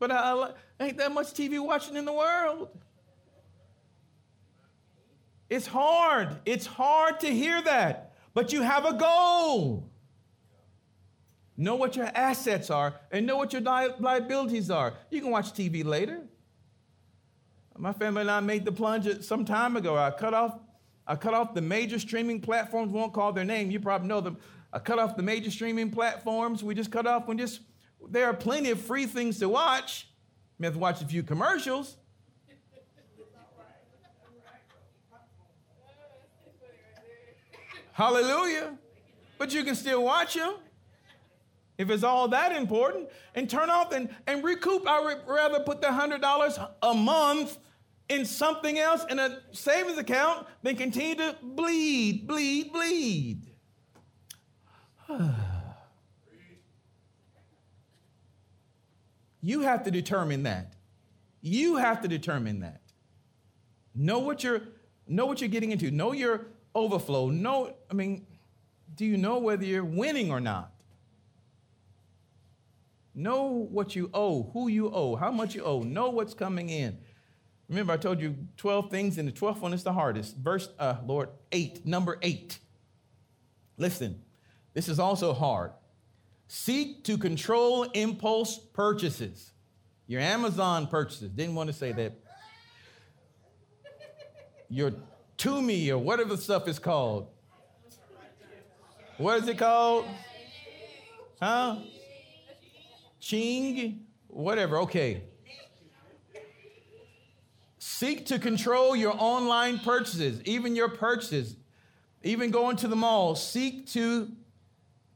But I, I, ain't that much TV watching in the world. It's hard. It's hard to hear that. But you have a goal. Know what your assets are and know what your li- liabilities are. You can watch TV later. My family and I made the plunge some time ago. I cut off, I cut off the major streaming platforms. Won't call their name. You probably know them. I cut off the major streaming platforms. We just cut off. We just there are plenty of free things to watch. You have to watch a few commercials. Hallelujah. But you can still watch them if it's all that important and turn off and, and recoup. I would rather put the $100 a month in something else in a savings account then continue to bleed, bleed, bleed. [SIGHS] you have to determine that. You have to determine that. Know what you're know what you're getting into. Know your overflow. Know, I mean, do you know whether you're winning or not? Know what you owe, who you owe, how much you owe. Know what's coming in. Remember, I told you 12 things, and the 12th one is the hardest. Verse, uh, Lord, 8, number 8. Listen, this is also hard. Seek to control impulse purchases. Your Amazon purchases. Didn't want to say that. Your Temu or whatever the stuff is called. What is it called? Huh? Ching? Whatever, okay. Seek to control your online purchases, even your purchases, even going to the mall. Seek to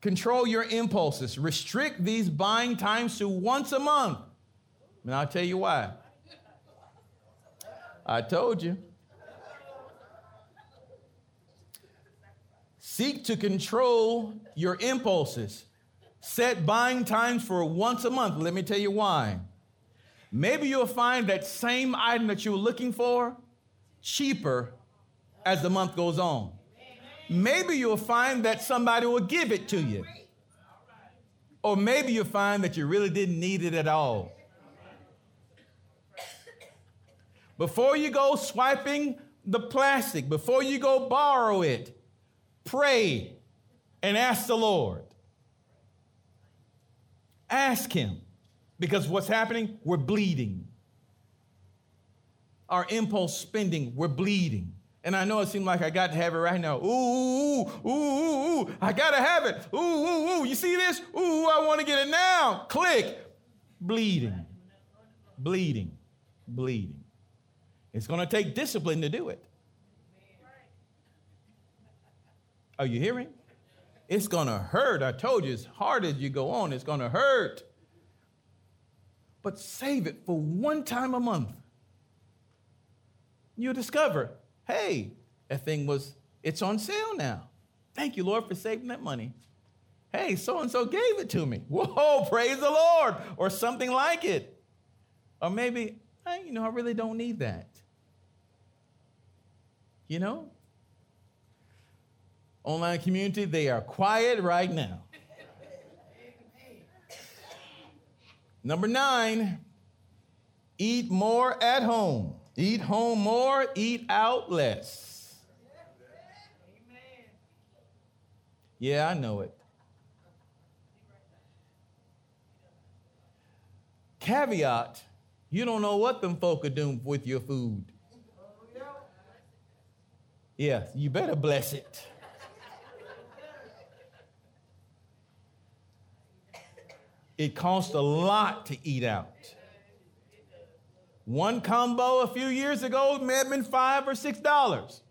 control your impulses. Restrict these buying times to once a month. And I'll tell you why. I told you. Seek to control your impulses. Set buying times for once a month. Let me tell you why. Maybe you'll find that same item that you were looking for cheaper as the month goes on. Maybe you'll find that somebody will give it to you. Or maybe you'll find that you really didn't need it at all. Before you go swiping the plastic, before you go borrow it, Pray and ask the Lord. Ask Him. Because what's happening? We're bleeding. Our impulse spending, we're bleeding. And I know it seemed like I got to have it right now. Ooh, ooh, ooh, ooh, ooh, I got to have it. Ooh, ooh, ooh. You see this? Ooh, I want to get it now. Click. Bleeding. Bleeding. Bleeding. It's going to take discipline to do it. Are you hearing? It's gonna hurt. I told you, as hard as you go on, it's gonna hurt. But save it for one time a month. You'll discover, hey, that thing was, it's on sale now. Thank you, Lord, for saving that money. Hey, so and so gave it to me. [LAUGHS] Whoa, praise the Lord, or something like it. Or maybe, hey, you know, I really don't need that. You know, online community, they are quiet right now. Number nine, eat more at home. Eat home more, eat out less. Yeah, I know it. Caveat, you don't know what them folk are doing with your food. Oh, yeah, you better bless it. It costs a lot to eat out. One combo a few years ago may have been five or six dollars.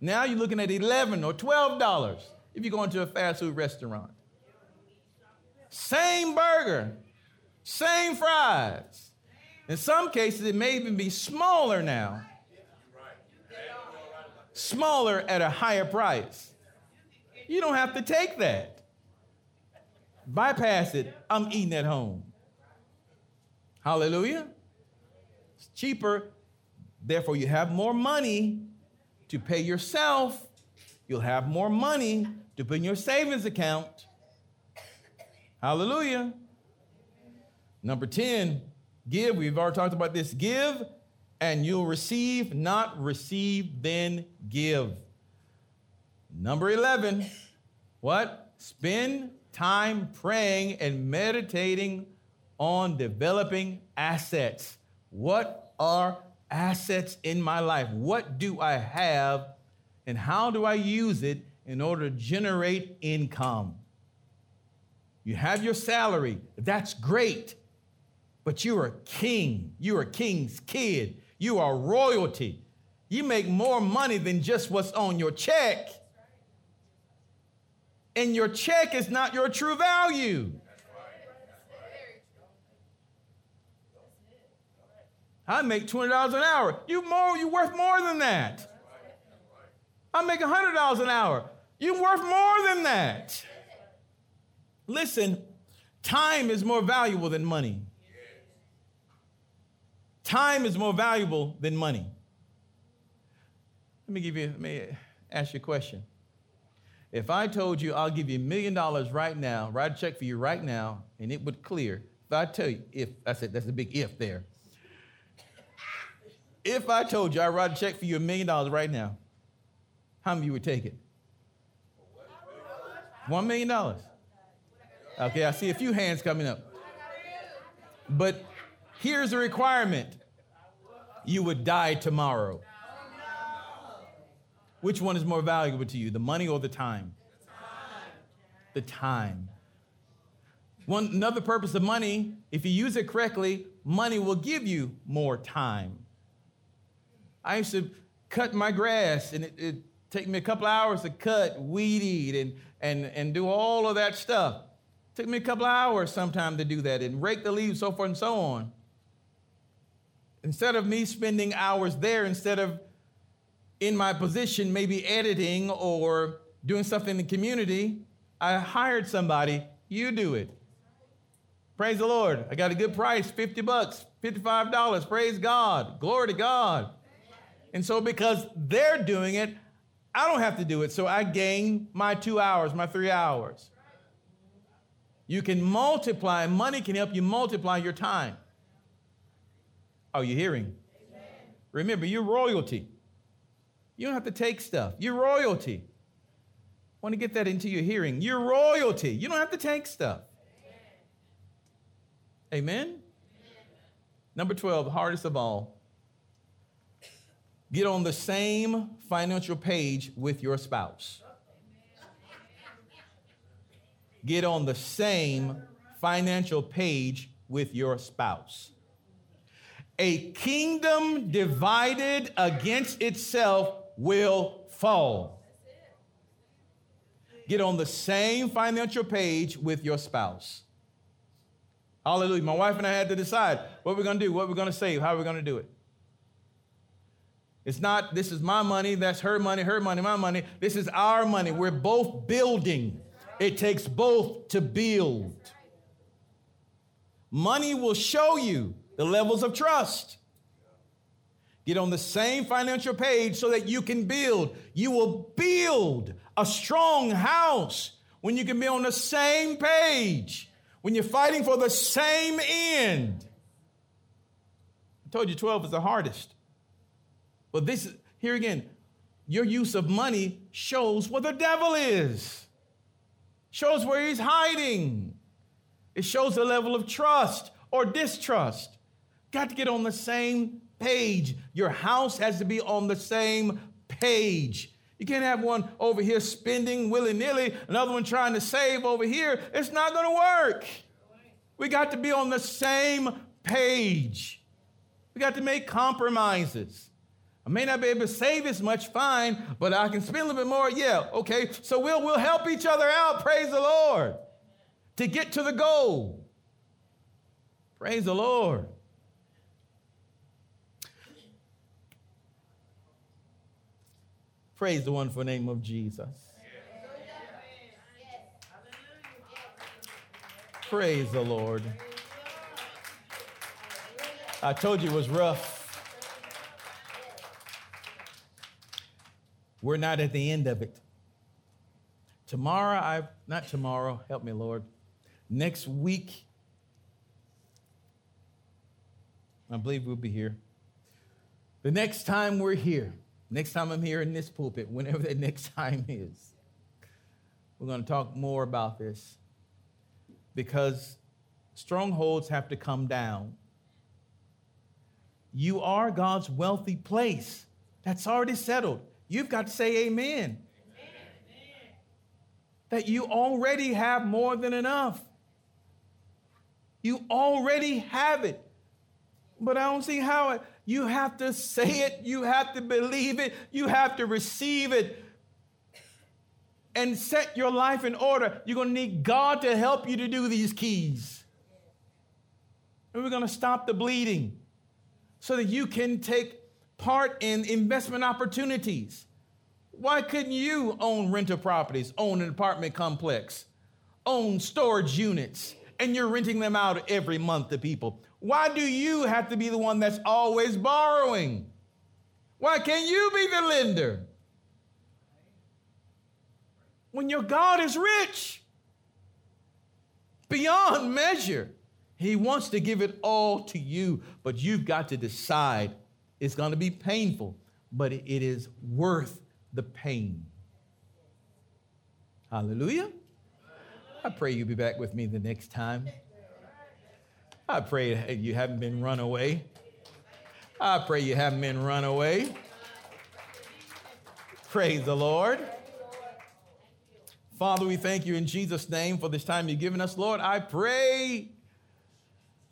Now you're looking at eleven or twelve dollars if you go into a fast food restaurant. Same burger, same fries. In some cases, it may even be smaller now. Smaller at a higher price. You don't have to take that. Bypass it. I'm eating at home. Hallelujah. It's cheaper. Therefore, you have more money to pay yourself. You'll have more money to put in your savings account. Hallelujah. Number 10, Give, we've already talked about this. Give and you'll receive, not receive, then give. Number 11, what? Spend time praying and meditating on developing assets. What are assets in my life? What do I have and how do I use it in order to generate income? You have your salary, that's great, but you're a king. You're a king's kid. You are royalty. You make more money than just what's on your check. And your check is not your true value. I make $20 an hour. You more, you worth more than that. I make $100 an hour. You're worth more than that. Listen, time is more valuable than money. Time is more valuable than money. Let me give you, let me ask you a question. If I told you I'll give you a million dollars right now, write a check for you right now, and it would clear. If I tell you, if I said that's a big if there. If I told you I'd write a check for you a million dollars right now, how many of you would take it? One million dollars. Okay, I see a few hands coming up. But here's a requirement you would die tomorrow. Which one is more valuable to you, the money or the time? The time. The time. One another purpose of money, if you use it correctly, money will give you more time. I used to cut my grass, and it, it take me a couple hours to cut, weed eat, and, and, and do all of that stuff. Took me a couple hours sometime to do that, and rake the leaves, so forth and so on. Instead of me spending hours there, instead of in my position, maybe editing or doing something in the community, I hired somebody, you do it. Praise the Lord. I got a good price, 50 bucks, $55. Praise God. Glory to God. And so, because they're doing it, I don't have to do it. So, I gain my two hours, my three hours. You can multiply, money can help you multiply your time. Are you hearing? Remember, you're royalty. You don't have to take stuff. You're royalty. I want to get that into your hearing. You're royalty. You don't have to take stuff. Amen? Amen? Number 12, hardest of all. Get on the same financial page with your spouse. Get on the same financial page with your spouse. A kingdom divided against itself will fall. Get on the same financial page with your spouse. Hallelujah. My wife and I had to decide what we're going to do, what we're going to save, how we're going to do it. It's not, this is my money, that's her money, her money, my money. This is our money. We're both building. It takes both to build. Money will show you the levels of trust. Get on the same financial page so that you can build. You will build a strong house when you can be on the same page, when you're fighting for the same end. I told you 12 is the hardest. But this, here again, your use of money shows where the devil is, shows where he's hiding. It shows the level of trust or distrust. Got to get on the same page. Your house has to be on the same page. You can't have one over here spending willy nilly, another one trying to save over here. It's not going to work. We got to be on the same page. We got to make compromises. I may not be able to save as much, fine, but I can spend a little bit more. Yeah, okay. So we'll, we'll help each other out, praise the Lord, to get to the goal. Praise the Lord. Praise the wonderful name of Jesus. Praise the Lord. I told you it was rough. We're not at the end of it. Tomorrow, I not tomorrow, help me, Lord. Next week, I believe we'll be here. The next time we're here, next time I'm here in this pulpit, [LAUGHS] whenever that next time is, we're going to talk more about this because strongholds have to come down. You are God's wealthy place. That's already settled. You've got to say amen. amen. That you already have more than enough. You already have it. But I don't see how it, you have to say it, you have to believe it, you have to receive it and set your life in order. You're going to need God to help you to do these keys. And we're going to stop the bleeding so that you can take part in investment opportunities. Why couldn't you own rental properties, own an apartment complex, own storage units, and you're renting them out every month to people? Why do you have to be the one that's always borrowing? Why can't you be the lender? When your God is rich beyond measure, He wants to give it all to you, but you've got to decide. It's going to be painful, but it is worth the pain. Hallelujah. I pray you'll be back with me the next time. I pray you haven't been run away. I pray you haven't been run away. Praise the Lord. Father, we thank you in Jesus' name for this time you've given us. Lord, I pray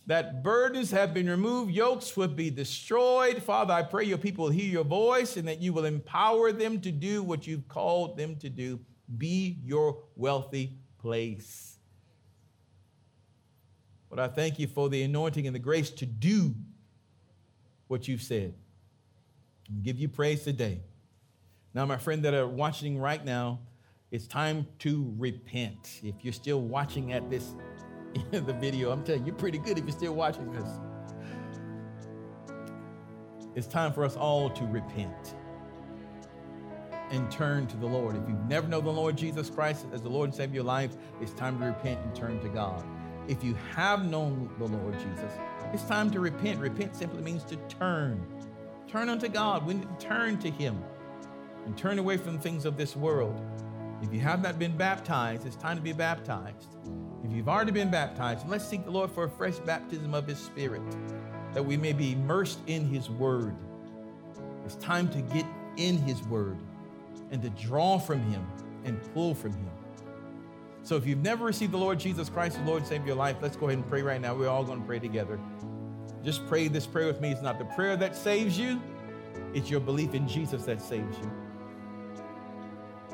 that burdens have been removed, yokes would be destroyed. Father, I pray your people will hear your voice and that you will empower them to do what you've called them to do. Be your wealthy place. But I thank you for the anointing and the grace to do what you've said. I give you praise today. Now, my friend that are watching right now, it's time to repent. If you're still watching at this [LAUGHS] the video, I'm telling you, you're pretty good if you're still watching this. It's time for us all to repent and turn to the Lord. If you've never known the Lord Jesus Christ as the Lord and Savior of your life, it's time to repent and turn to God. If you have known the Lord Jesus, it's time to repent. Repent simply means to turn. Turn unto God. We need to turn to Him and turn away from things of this world. If you have not been baptized, it's time to be baptized. If you've already been baptized, let's seek the Lord for a fresh baptism of His Spirit, that we may be immersed in His Word. It's time to get in His Word and to draw from Him and pull from Him. So if you've never received the Lord Jesus Christ as Lord and Savior of your life, let's go ahead and pray right now. We're all going to pray together. Just pray this prayer with me. It's not the prayer that saves you, it's your belief in Jesus that saves you.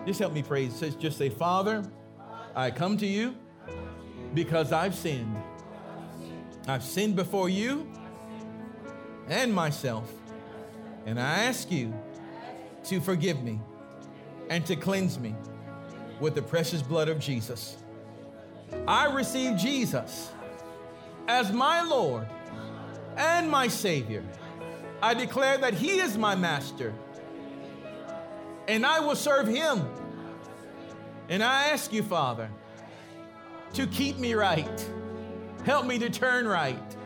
Just help me pray. Just say, Father, I come to you because I've sinned. I've sinned before you and myself. And I ask you to forgive me and to cleanse me with the precious blood of Jesus. I receive Jesus as my Lord and my Savior. I declare that He is my master and I will serve Him. And I ask you, Father, to keep me right. Help me to turn right.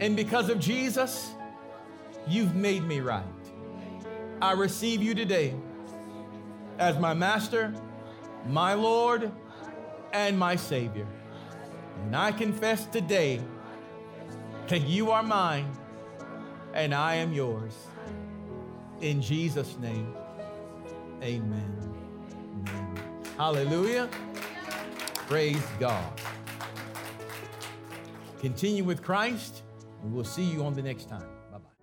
And because of Jesus, you've made me right. I receive you today as my master my Lord and my Savior. And I confess today that you are mine and I am yours. In Jesus' name, amen. amen. Hallelujah. Praise God. Continue with Christ, and we'll see you on the next time.